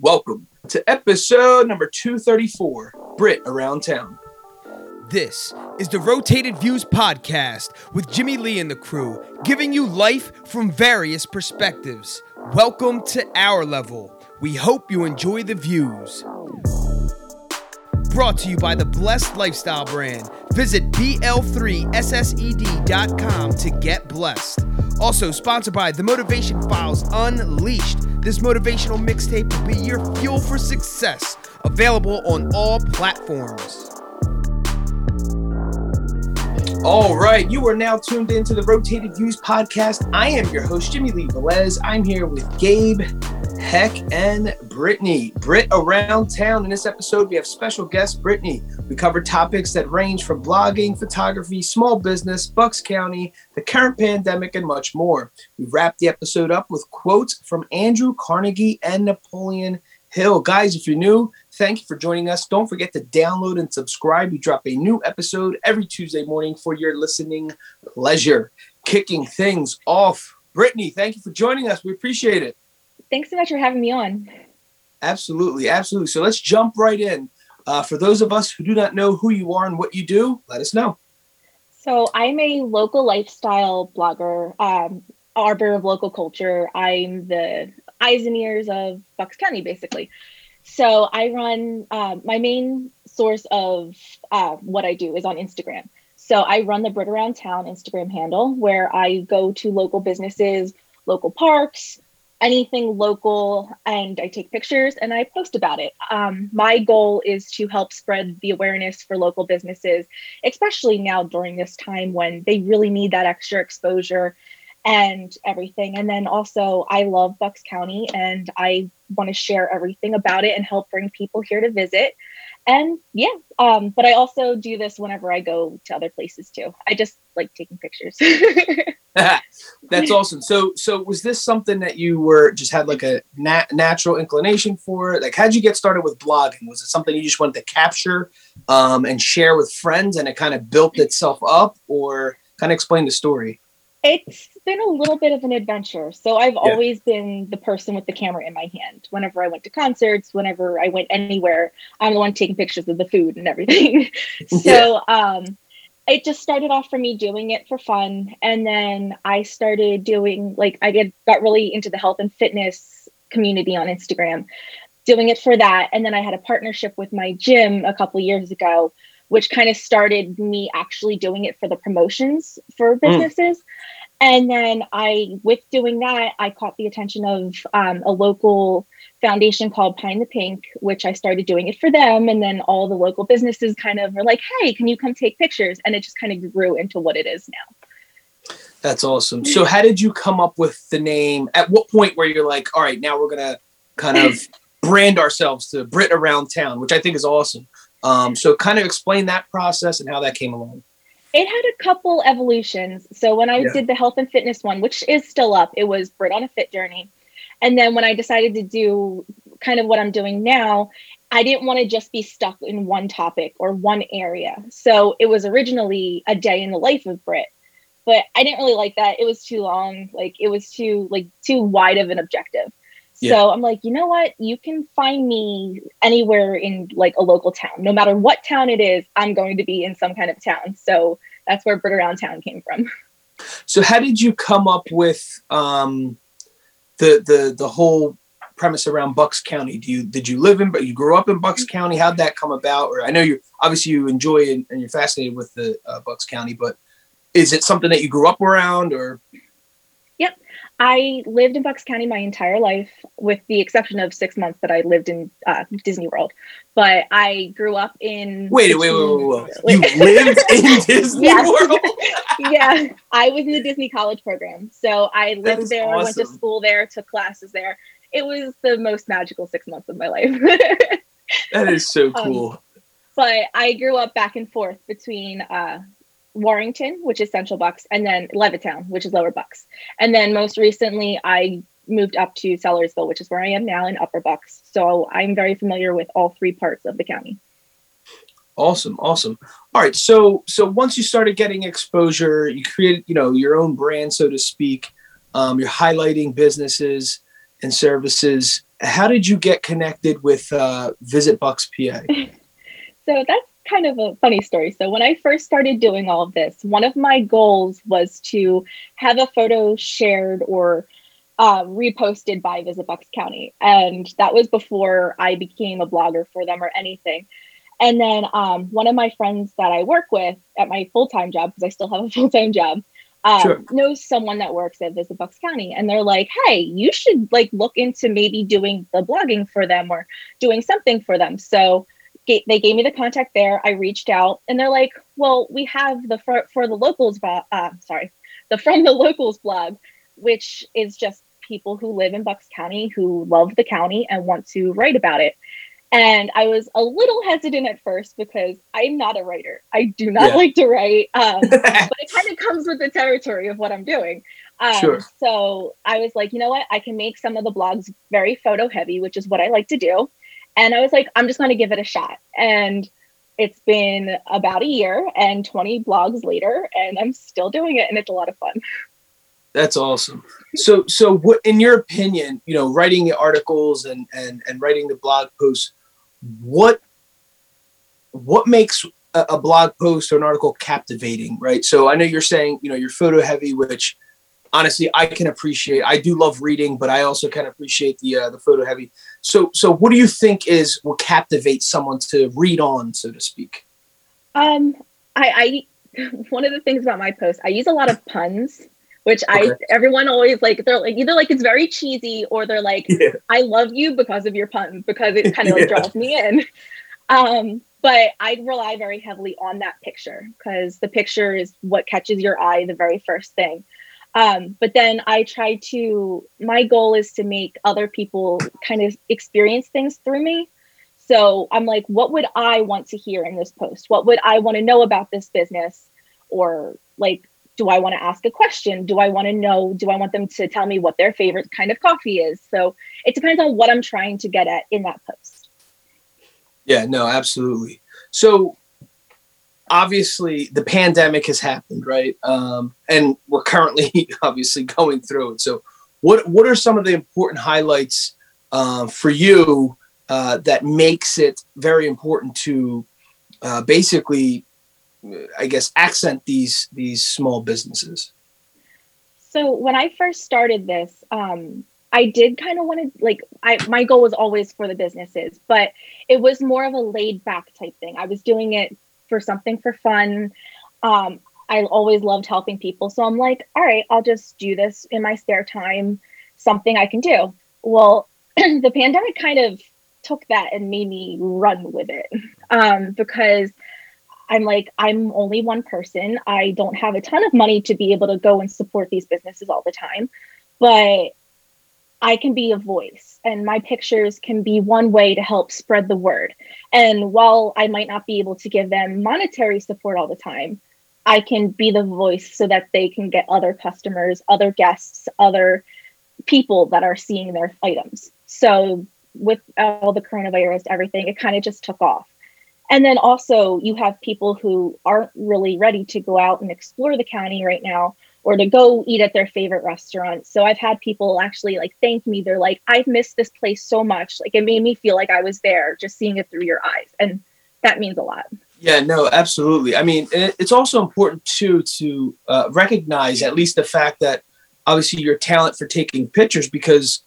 Welcome to episode number 234 Brit Around Town. This is the Rotated Views podcast with Jimmy Lee and the crew, giving you life from various perspectives. Welcome to our level. We hope you enjoy the views. Brought to you by the Blessed Lifestyle brand. Visit BL3SSED.com to get blessed. Also sponsored by The Motivation Files Unleashed. This motivational mixtape will be your fuel for success. Available on all platforms. All right, you are now tuned into the Rotated Views podcast. I am your host, Jimmy Lee Velez. I'm here with Gabe, Heck, and Brittany. Brit around town. In this episode, we have special guest Brittany. We cover topics that range from blogging, photography, small business, Bucks County, the current pandemic, and much more. We wrap the episode up with quotes from Andrew Carnegie and Napoleon Hill. Guys, if you're new, thank you for joining us. Don't forget to download and subscribe. We drop a new episode every Tuesday morning for your listening pleasure. Kicking things off. Brittany, thank you for joining us. We appreciate it. Thanks so much for having me on. Absolutely, absolutely. So let's jump right in. Uh, for those of us who do not know who you are and what you do, let us know. So I'm a local lifestyle blogger, um, arbor of local culture. I'm the eyes and ears of Bucks County, basically. So I run uh, my main source of uh, what I do is on Instagram. So I run the Brit Around Town Instagram handle where I go to local businesses, local parks, anything local, and I take pictures and I post about it. Um, my goal is to help spread the awareness for local businesses, especially now during this time when they really need that extra exposure and everything. And then also, I love Bucks County and I want to share everything about it and help bring people here to visit. And yeah, um, but I also do this whenever I go to other places too. I just like taking pictures. That's awesome. So, so was this something that you were just had like a nat- natural inclination for? Like, how'd you get started with blogging? Was it something you just wanted to capture um, and share with friends, and it kind of built itself up, or kind of explain the story? It's been a little bit of an adventure. So I've yeah. always been the person with the camera in my hand. Whenever I went to concerts, whenever I went anywhere, I'm the one taking pictures of the food and everything. so yeah. um it just started off for me doing it for fun and then I started doing like I get got really into the health and fitness community on Instagram doing it for that and then I had a partnership with my gym a couple years ago which kind of started me actually doing it for the promotions for hmm. businesses. Mm. And then I, with doing that, I caught the attention of um, a local foundation called Pine the Pink, which I started doing it for them. And then all the local businesses kind of were like, hey, can you come take pictures? And it just kind of grew into what it is now. That's awesome. So, how did you come up with the name? At what point where you're like, all right, now we're going to kind of brand ourselves to Brit Around Town, which I think is awesome. Um, so kind of explain that process and how that came along. It had a couple evolutions. So when I yeah. did the health and fitness one, which is still up, it was Brit on a Fit Journey. And then when I decided to do kind of what I'm doing now, I didn't want to just be stuck in one topic or one area. So it was originally a day in the life of Brit, but I didn't really like that. It was too long. Like it was too like too wide of an objective. Yeah. So I'm like, you know what? You can find me anywhere in like a local town. No matter what town it is, I'm going to be in some kind of town. So that's where Brit Around Town came from. So how did you come up with um, the the the whole premise around Bucks County? Do you did you live in but you grew up in Bucks County? How'd that come about? Or I know you obviously you enjoy and, and you're fascinated with the uh, Bucks County, but is it something that you grew up around or? I lived in Bucks County my entire life, with the exception of six months that I lived in uh, Disney World. But I grew up in. Wait, wait, wait, wait, wait. You lived in Disney. World? yeah, I was in the Disney College program. So I lived there, awesome. went to school there, took classes there. It was the most magical six months of my life. that is so um, cool. Um, but I grew up back and forth between uh, Warrington, which is Central Bucks, and then Levittown, which is Lower Bucks. And then most recently, I moved up to Sellersville, which is where I am now in Upper Bucks. So I'm very familiar with all three parts of the county. Awesome, awesome. All right, so so once you started getting exposure, you created, you know, your own brand, so to speak. Um, you're highlighting businesses. and services. How did you get connected with uh, Visit Bucks PA? so that's kind of a funny story. So when I first started doing all of this, one of my goals was to have a photo shared or uh, reposted by Visit Bucks County, and that was before I became a blogger for them or anything. And then um, one of my friends that I work with at my full time job, because I still have a full time job, um, sure. knows someone that works at Visit Bucks County, and they're like, "Hey, you should like look into maybe doing the blogging for them or doing something for them." So they gave me the contact there. I reached out, and they're like, "Well, we have the for, for the locals, uh, sorry, the from the locals blog, which is just people who live in Bucks County who love the county and want to write about it." And I was a little hesitant at first because I'm not a writer. I do not yeah. like to write, um, but it kind of comes with the territory of what I'm doing. Um, sure. So I was like, you know what? I can make some of the blogs very photo heavy, which is what I like to do. And I was like, I'm just going to give it a shot. And it's been about a year and 20 blogs later, and I'm still doing it, and it's a lot of fun. That's awesome. So, so what, in your opinion, you know, writing the articles and and and writing the blog posts, what what makes a, a blog post or an article captivating, right? So, I know you're saying, you know, you're photo heavy, which honestly I can appreciate. I do love reading, but I also can appreciate the uh, the photo heavy. So so what do you think is will captivate someone to read on, so to speak? Um, I, I one of the things about my post, I use a lot of puns, which okay. I everyone always like. They're like either like it's very cheesy or they're like, yeah. I love you because of your puns because it kind of like yeah. draws me in. Um, but I rely very heavily on that picture because the picture is what catches your eye the very first thing. Um, but then I try to, my goal is to make other people kind of experience things through me. So I'm like, what would I want to hear in this post? What would I want to know about this business? Or like, do I want to ask a question? Do I want to know? Do I want them to tell me what their favorite kind of coffee is? So it depends on what I'm trying to get at in that post. Yeah, no, absolutely. So obviously the pandemic has happened, right? Um, and we're currently obviously going through it. So, what what are some of the important highlights uh, for you uh, that makes it very important to uh, basically, I guess, accent these these small businesses? So when I first started this, um, I did kind of want to like I my goal was always for the businesses, but it was more of a laid back type thing. I was doing it for something for fun. Um, I always loved helping people. So I'm like, all right, I'll just do this in my spare time, something I can do. Well, the pandemic kind of took that and made me run with it um, because I'm like, I'm only one person. I don't have a ton of money to be able to go and support these businesses all the time. But I can be a voice and my pictures can be one way to help spread the word. And while I might not be able to give them monetary support all the time, I can be the voice so that they can get other customers, other guests, other people that are seeing their items. So with all the coronavirus, everything, it kind of just took off. And then also, you have people who aren't really ready to go out and explore the county right now or to go eat at their favorite restaurant. So I've had people actually like thank me. They're like, I've missed this place so much. Like it made me feel like I was there just seeing it through your eyes. And that means a lot. Yeah, no, absolutely. I mean, it's also important too to uh, recognize at least the fact that obviously your talent for taking pictures because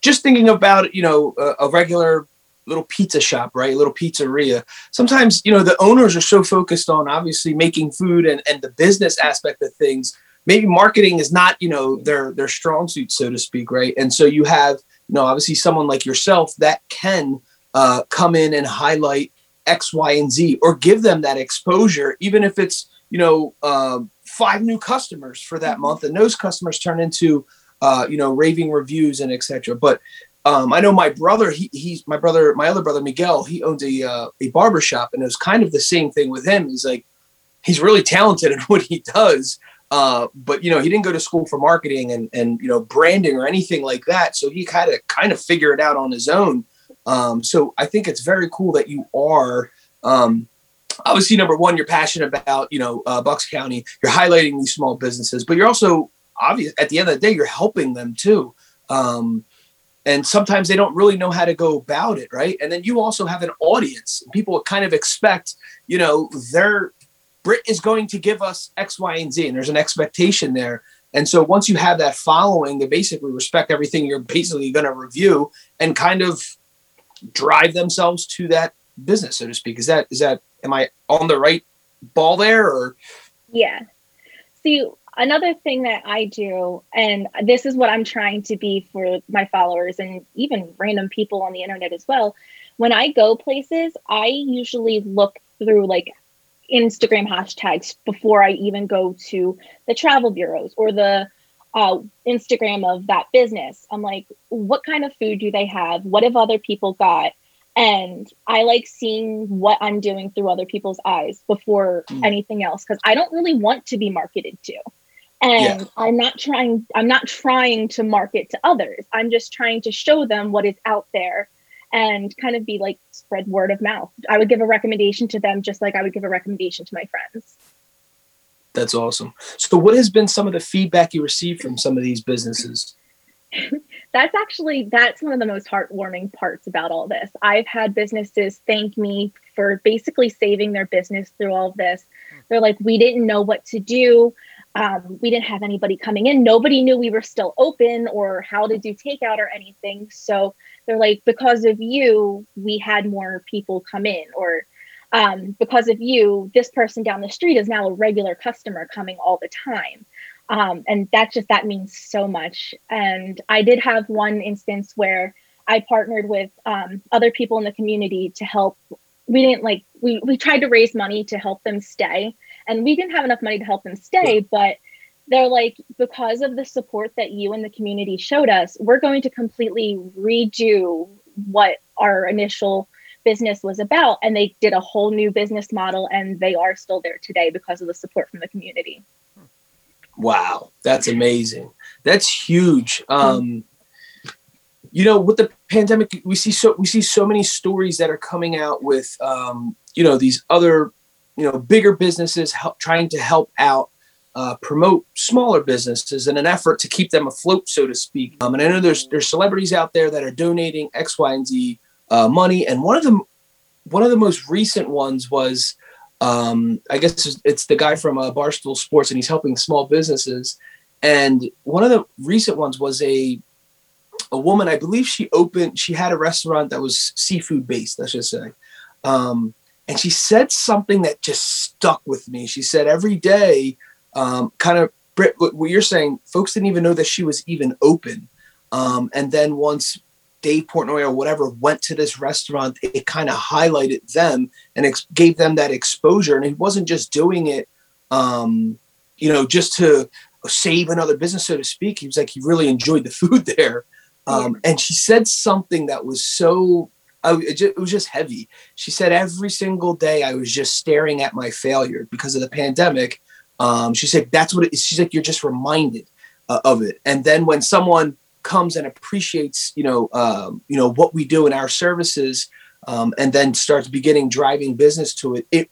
just thinking about you know a, a regular little pizza shop, right? A little pizzeria. Sometimes, you know, the owners are so focused on obviously making food and, and the business aspect of things maybe marketing is not you know their their strong suit so to speak right and so you have you know obviously someone like yourself that can uh, come in and highlight x y and z or give them that exposure even if it's you know uh, five new customers for that month and those customers turn into uh, you know raving reviews and etc but um, I know my brother. He, he's my brother. My other brother, Miguel. He owns a uh, a barber shop, and it was kind of the same thing with him. He's like, he's really talented at what he does, uh, but you know, he didn't go to school for marketing and and you know branding or anything like that. So he kind of kind of figure it out on his own. Um, so I think it's very cool that you are. Um, obviously, number one, you're passionate about you know uh, Bucks County. You're highlighting these small businesses, but you're also obvious at the end of the day, you're helping them too. Um, and sometimes they don't really know how to go about it right and then you also have an audience people kind of expect you know their brit is going to give us x y and z and there's an expectation there. And so once you have that following they basically respect everything you're basically going to review and kind of drive themselves to that business so to speak. Is that is that am i on the right ball there or? Yeah. See another thing that I do, and this is what I'm trying to be for my followers and even random people on the internet as well. When I go places, I usually look through like Instagram hashtags before I even go to the travel bureaus or the uh, Instagram of that business. I'm like, what kind of food do they have? What have other people got? and i like seeing what i'm doing through other people's eyes before mm. anything else because i don't really want to be marketed to and yeah. i'm not trying i'm not trying to market to others i'm just trying to show them what is out there and kind of be like spread word of mouth. I would give a recommendation to them just like i would give a recommendation to my friends. That's awesome. So what has been some of the feedback you received from some of these businesses? That's actually that's one of the most heartwarming parts about all this. I've had businesses thank me for basically saving their business through all of this. They're like we didn't know what to do. Um, we didn't have anybody coming in. Nobody knew we were still open or how to do takeout or anything. So they're like, because of you, we had more people come in, or um, because of you, this person down the street is now a regular customer coming all the time. Um, and that just that means so much. And I did have one instance where I partnered with um, other people in the community to help. We didn't like we we tried to raise money to help them stay and we didn't have enough money to help them stay but they're like because of the support that you and the community showed us we're going to completely redo what our initial business was about. And they did a whole new business model and they are still there today because of the support from the community. Wow that's amazing. That's huge. Um you know with the pandemic we see so we see so many stories that are coming out with um you know these other you know bigger businesses help, trying to help out uh, promote smaller businesses in an effort to keep them afloat, so to speak. Um, and I know there's there's celebrities out there that are donating X, Y, and Z uh, money, and one of them, one of the most recent ones was, um, I guess it's the guy from uh, Barstool Sports, and he's helping small businesses. And one of the recent ones was a a woman, I believe she opened, she had a restaurant that was seafood based, let's just say. Um, and she said something that just stuck with me. She said every day, um, kind of Britt, what you're saying, folks didn't even know that she was even open. Um, and then once Dave Portnoy or whatever went to this restaurant, it, kind of highlighted them and ex- gave them that exposure. And he wasn't just doing it, um, you know, just to save another business, so to speak. He was like, he really enjoyed the food there. Um, and she said something that was so I, it, just, it was just heavy. She said every single day I was just staring at my failure because of the pandemic. Um, she said that's what it is. She's like you're just reminded uh, of it. And then when someone comes and appreciates, you know, um, you know what we do in our services, um, and then starts beginning driving business to it, it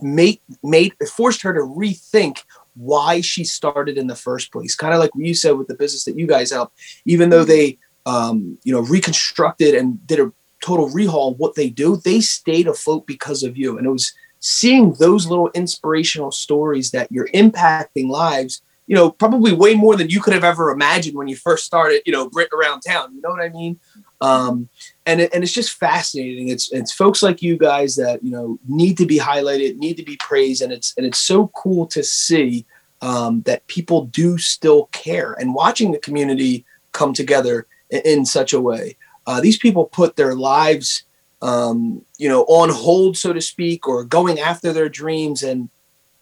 made made it forced her to rethink why she started in the first place. Kind of like you said with the business that you guys help, even though they um, you know reconstructed and did a total rehaul what they do they stayed afloat because of you and it was seeing those little inspirational stories that you're impacting lives you know probably way more than you could have ever imagined when you first started you know brit around town you know what i mean? Um, and, it, and it's just fascinating. It's it's folks like you guys that you know need to be highlighted need to be praised and it's and it's so cool to see um, that people do still care and watching the community come together in, in such a way. Uh, these people put their lives, um, you know, on hold, so to speak, or going after their dreams. And,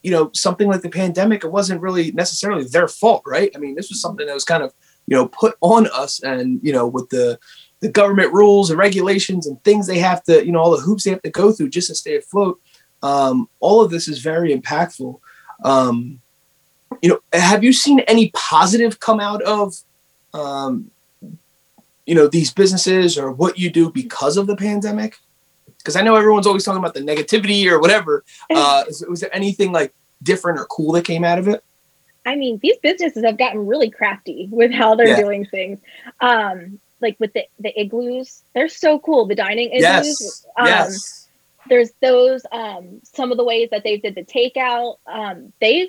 you know, something like the pandemic, it wasn't really necessarily their fault, right? I mean, this was something that was kind of, you know, put on us and, you know, with the, the government rules and regulations and things they have to, you know, all the hoops they have to go through just to stay afloat. Um, all of this is very impactful. Um, you know, have you seen any positive come out of um, you know these businesses or what you do because of the pandemic? Because I know everyone's always talking about the negativity or whatever. Uh, was there anything like different or cool that came out of it? I mean, these businesses have gotten really crafty with how they're yeah. doing things. Um, like with the the igloos. They're so cool. The dining igloos. Yes. Um, yes. There's those. Um, some of the ways that they did the takeout. Um, they've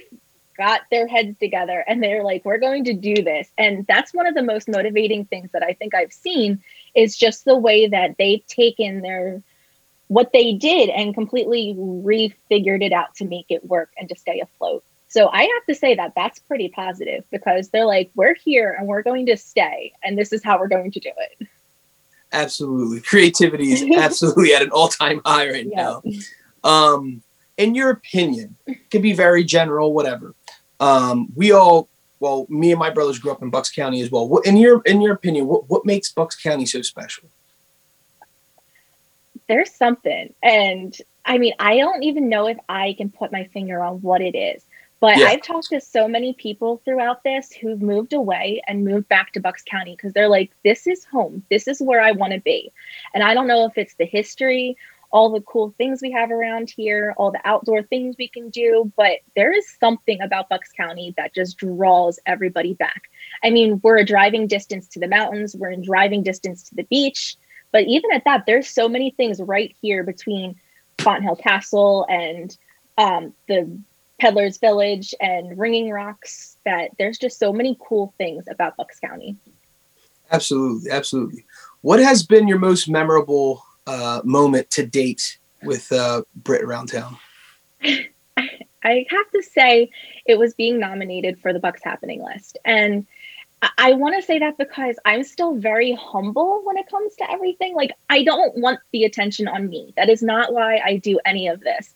got their heads together and they're like, we're going to do this. And that's one of the most motivating things that I think I've seen is just the way that they've taken their what they did and completely refigured it out to make it work and to stay afloat. So I have to say that that's pretty positive because they're like, we're here and we're going to stay, and this is how we're going to do it. Absolutely, creativity is absolutely at an all-time high right Yeah. now. Um, in your opinion, could be very general, whatever. Um, we all, well, me and my brothers grew up in Bucks County as well. What, in your in your opinion, what what makes Bucks County so special? There's something. And I mean, I don't even know if I can put my finger on what it is. But Yeah. I've talked to so many people throughout this who've moved away and moved back to Bucks County because they're like, this is home. This is where I want to be. And I don't know if it's the history, all the cool things we have around here, all the outdoor things we can do, but there is something about Bucks County that just draws everybody back. I mean, we're a driving distance to the mountains, we're in driving distance to the beach. But even at that, there's so many things right here between Fonthill Castle and um, the Peddler's Village and Ringing Rocks that there's just so many cool things about Bucks County. Absolutely, absolutely. What has been your most memorable uh, moment to date with uh, Brit around town? I have to say it was being nominated for the Bucks Happening list. And I, I want to say that because I'm still very humble when it comes to everything. Like, I don't want the attention on me. That is not why I do any of this.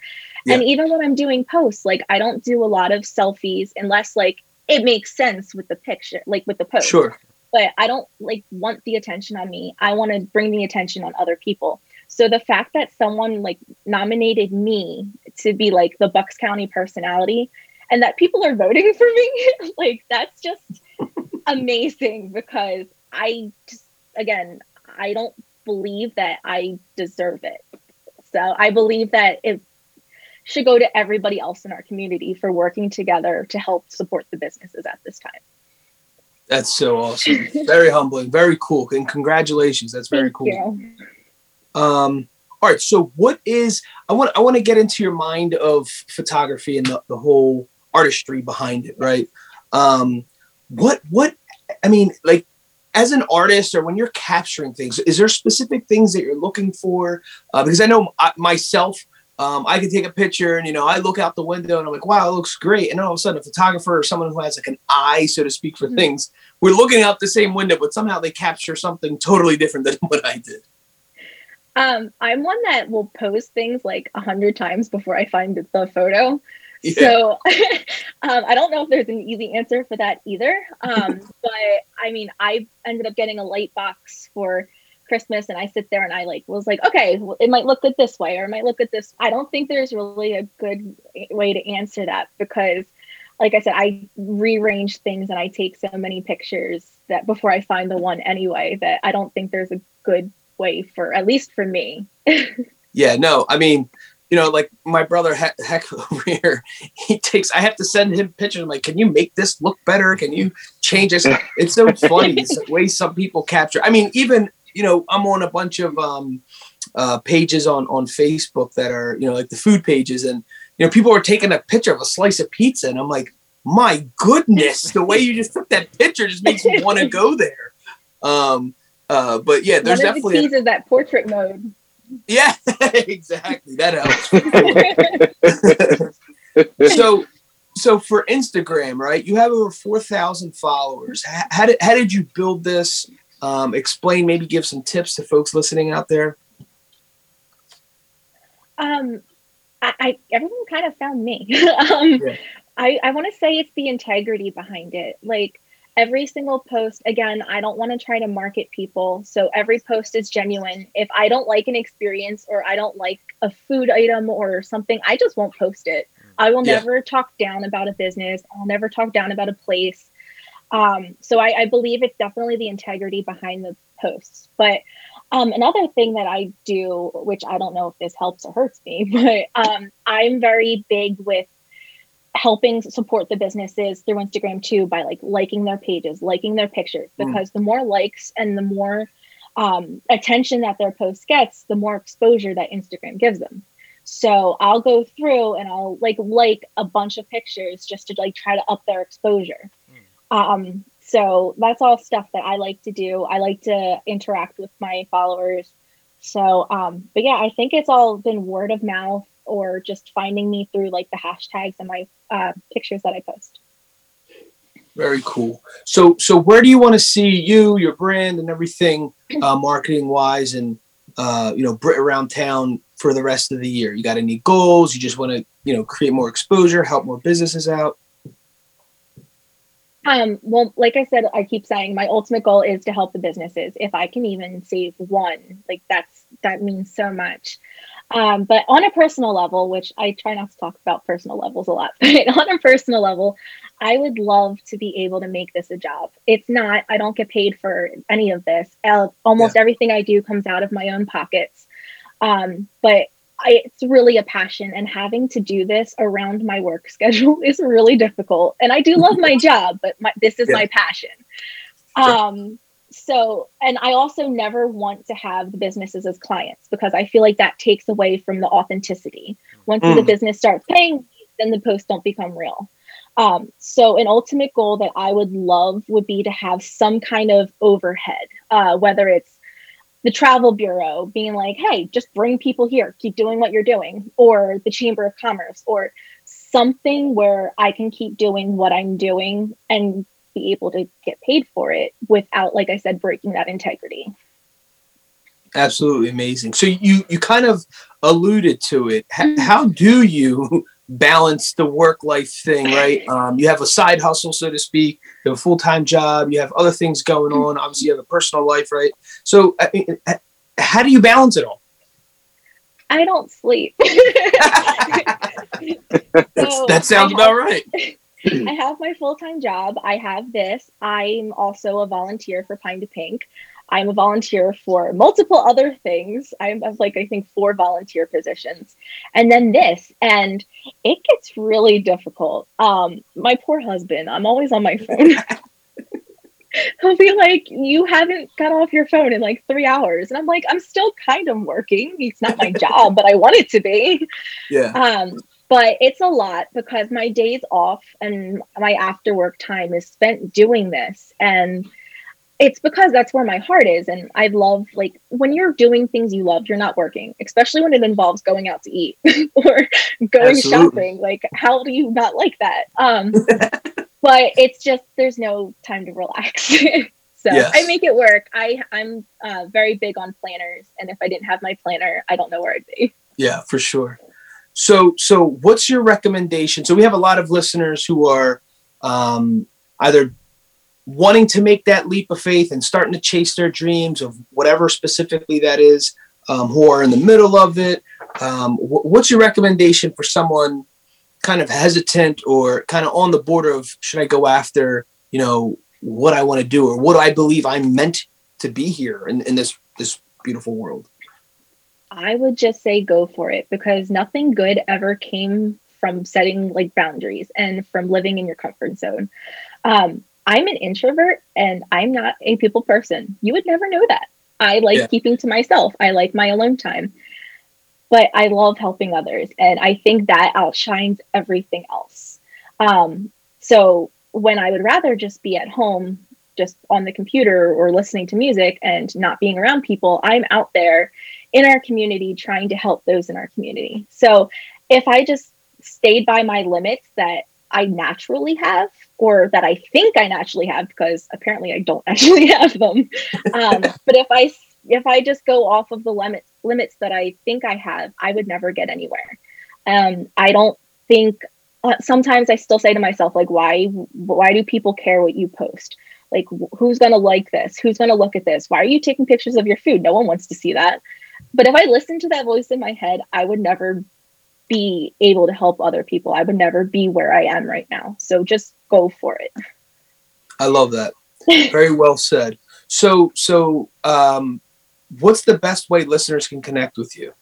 And even when I'm doing posts, like, I don't do a lot of selfies unless, like, it makes sense with the picture, like with the post. Sure. But I don't like want the attention on me. I want to bring the attention on other people. So the fact that someone like nominated me to be like the Bucks County personality and that people are voting for me, like that's just amazing because I just again, I don't believe that I deserve it. So I believe that it should go to everybody else in our community for working together to help support the businesses at this time. That's so awesome. very humbling. Very cool. And congratulations. That's very Thank cool. you. Um, all right. So what is I want I want to get into your mind of photography and the, the whole artistry behind it, right? Um, what what I mean, like as an artist or when you're capturing things, is there specific things that you're looking for? Uh, because I know I, myself, um, I can take a picture and you know I look out the window and I'm like, wow, it looks great. And all of a sudden, a photographer or someone who has like an eye, so to speak, for Mhm. things, we're looking out the same window, but somehow they capture something totally different than what I did. Um, I'm one that will post things like a hundred times before I find the, the photo. Yeah. So um, I don't know if there's an easy answer for that either. Um, but I mean, I ended up getting a light box for Christmas, and I sit there and I like was like, okay, well, it might look good this way, or it might look good this. I don't think there's really a good eh, way to answer that because, like I said, I rearrange things and I take so many pictures that before I find the one anyway that I don't think there's a good way for at least for me. Yeah, no, I mean, you know, like my brother Heck, Heck over here, he takes. I have to send him pictures. I'm like, can you make this look better? Can you change this? It's so funny. It's the way some people capture. I mean, even you know, I'm on a bunch of um, uh, pages on on Facebook that are you know like the food pages, and you know, people are taking a picture of a slice of pizza, and I'm like, my goodness, the way you just took that picture just makes me want to go there. Um, uh, but yeah, there's one of the definitely a- is that portrait mode. yeah, exactly. That helps. so, so for Instagram, right? You have over four thousand followers. How did how did you build this? Um, explain, maybe give some tips to folks listening out there. Um, I, I everyone kind of found me. um, Yeah. I I want to say it's the integrity behind it. Like every single post, again, I don't want to try to market people, so every post is genuine. If I don't like an experience or I don't like a food item or something, I just won't post it. I will Yeah. never talk down about a business. I'll never talk down about a place. Um, so I, I believe it's definitely the integrity behind the posts. But um, another thing that I do, which I don't know if this helps or hurts me, but um, I'm very big with helping support the businesses through Instagram too by like liking their pages, liking their pictures, mm. because mm. the more likes and the more um, attention that their post gets, the more exposure that Instagram gives them. So I'll go through and I'll like like a bunch of pictures just to like try to up their exposure. Um, so that's all stuff that I like to do. I like to interact with my followers. So, um, but yeah, I think it's all been word of mouth or just finding me through like the hashtags and my uh, pictures that I post. Very cool. So, so where do you want to see you, your brand, and everything, uh, marketing wise, and uh, you know, Brit around town for the rest of the year? You got any goals? You just want to, you know, create more exposure, help more businesses out? Um, well, like I said, I keep saying my ultimate goal is to help the businesses. If I can even save one, like that's that means so much. Um, but on a personal level, which I try not to talk about personal levels a lot, but on a personal level, I would love to be able to make this a job. It's not, I don't get paid for any of this. Almost yeah. everything I do comes out of my own pockets. Um, but I, it's really a passion, and having to do this around my work schedule is really difficult. And I do love my job, but my, this is yeah. my passion. Um, so and i also never want to have the businesses as clients because i feel like that takes away from the authenticity once mm. the business starts paying then the posts don't become real um, so an ultimate goal that i would love would be to have some kind of overhead uh, whether it's the travel bureau being like hey just bring people here keep doing what you're doing or the chamber of commerce or something where i can keep doing what i'm doing and be able to get paid for it without, like I said, breaking that integrity. Absolutely amazing. So you you kind of alluded to it. Mm-hmm. How do you balance the work life thing? Right. Um, you have a side hustle, so to speak. You have a full time job. You have other things going on. Obviously, you have a personal life, right? So, I mean, how do you balance it all? I don't sleep. so that sounds about right. I have my full time job. I have this. I'm also a volunteer for Pine to Pink. I'm a volunteer for multiple other things. I have like I think four volunteer positions, and then this, and it gets really difficult. Um, my poor husband. I'm always on my phone. He'll be like, "You haven't got off your phone in like three hours," and I'm like, "I'm still kind of working. It's not my job, but I want it to be." Yeah. Um, but it's a lot because my days off and my after work time is spent doing this and it's because that's where my heart is and i love like when you're doing things you love you're not working especially when it involves going out to eat or going Absolutely. shopping like how do you not like that um but it's just there's no time to relax so yes. i make it work i i'm uh, very big on planners and if i didn't have my planner i don't know where i'd be yeah for sure so, so what's your recommendation? So we have a lot of listeners who are um, either wanting to make that leap of faith and starting to chase their dreams of whatever specifically that is, um, who are in the middle of it. Um, wh- what's your recommendation for someone kind of hesitant or kind of on the border of should I go after, you know, what I want to do or what I believe I'm meant to be here in, in this this beautiful world? I would just say go for it because nothing good ever came from setting like boundaries and from living in your comfort zone. Um, I'm an introvert and I'm not a people person. You would never know that. I like yeah. keeping to myself. I like my alone time. But I love helping others. And I think that outshines everything else. Um, so when I would rather just be at home, just on the computer or listening to music and not being around people, I'm out there in our community trying to help those in our community. So if I just stayed by my limits that I naturally have, or that I think I naturally have, because apparently I don't actually have them. Um, but if I if I just go off of the limits limits that I think I have, I would never get anywhere. Um, I don't think. Uh, sometimes I still say to myself, like, why why do people care what you post? Like, who's gonna like this? Who's gonna look at this? Why are you taking pictures of your food? No one wants to see that. But if I listened to that voice in my head, I would never be able to help other people. I would never be where I am right now. So just go for it. I love that. Very well said. So so um what's the best way listeners can connect with you?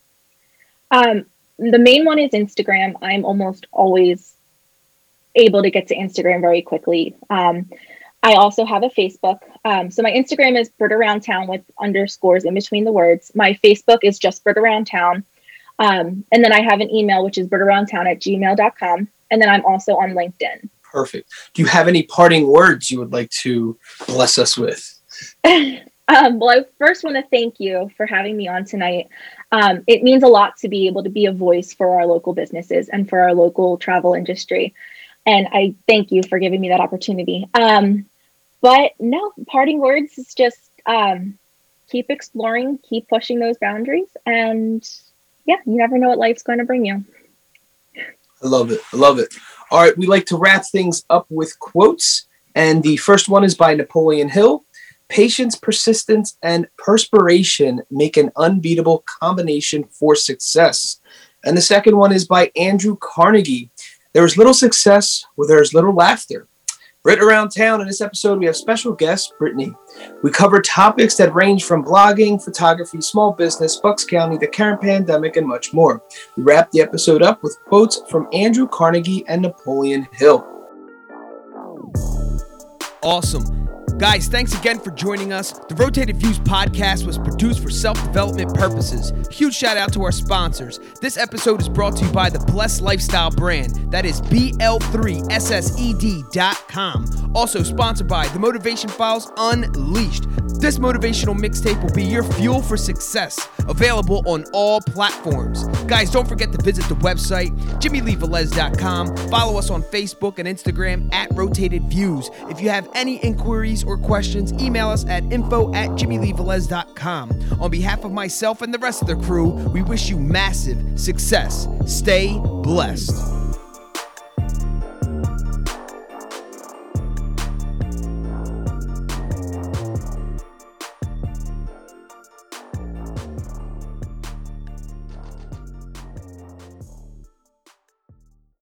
Um the main one is Instagram. I'm almost always able to get to Instagram very quickly. Um, I also have a Facebook. Um, so my Instagram is Brit Around Town with underscores in between the words. My Facebook is just Brit Around Town. Um, and then I have an email, which is britaroundtown at gmail.com. And then I'm also on LinkedIn. Perfect. Do you have any parting words you would like to bless us with? um, well, I first want to thank you for having me on tonight. Um, it means a lot to be able to be a voice for our local businesses and for our local travel industry. And I thank you for giving me that opportunity. Um, but no, parting words is just um, keep exploring, keep pushing those boundaries, and yeah, you never know what life's going to bring you. I love it. I love it. All right, we like to wrap things up with quotes. And the first one is by Napoleon Hill Patience, persistence, and perspiration make an unbeatable combination for success. And the second one is by Andrew Carnegie There is little success where there is little laughter. Brit Around Town. In this episode, we have special guest Brittany. We cover topics that range from blogging, photography, small business, Bucks County, the current pandemic, and much more. We wrap the episode up with quotes from Andrew Carnegie and Napoleon Hill. Awesome. Guys, thanks again for joining us. The Rotated Views podcast was produced for self development purposes. Huge shout out to our sponsors. This episode is brought to you by the Blessed Lifestyle brand. That is BL3SSED.com. Also sponsored by The Motivation Files Unleashed. This motivational mixtape will be your fuel for success. Available on all platforms. Guys, don't forget to visit the website, jimmyleevelez.com. Follow us on Facebook and Instagram at Rotated Views. If you have any inquiries or questions, email us at info at jimmyleevelez.com. On behalf of myself and the rest of the crew, we wish you massive success. Stay blessed.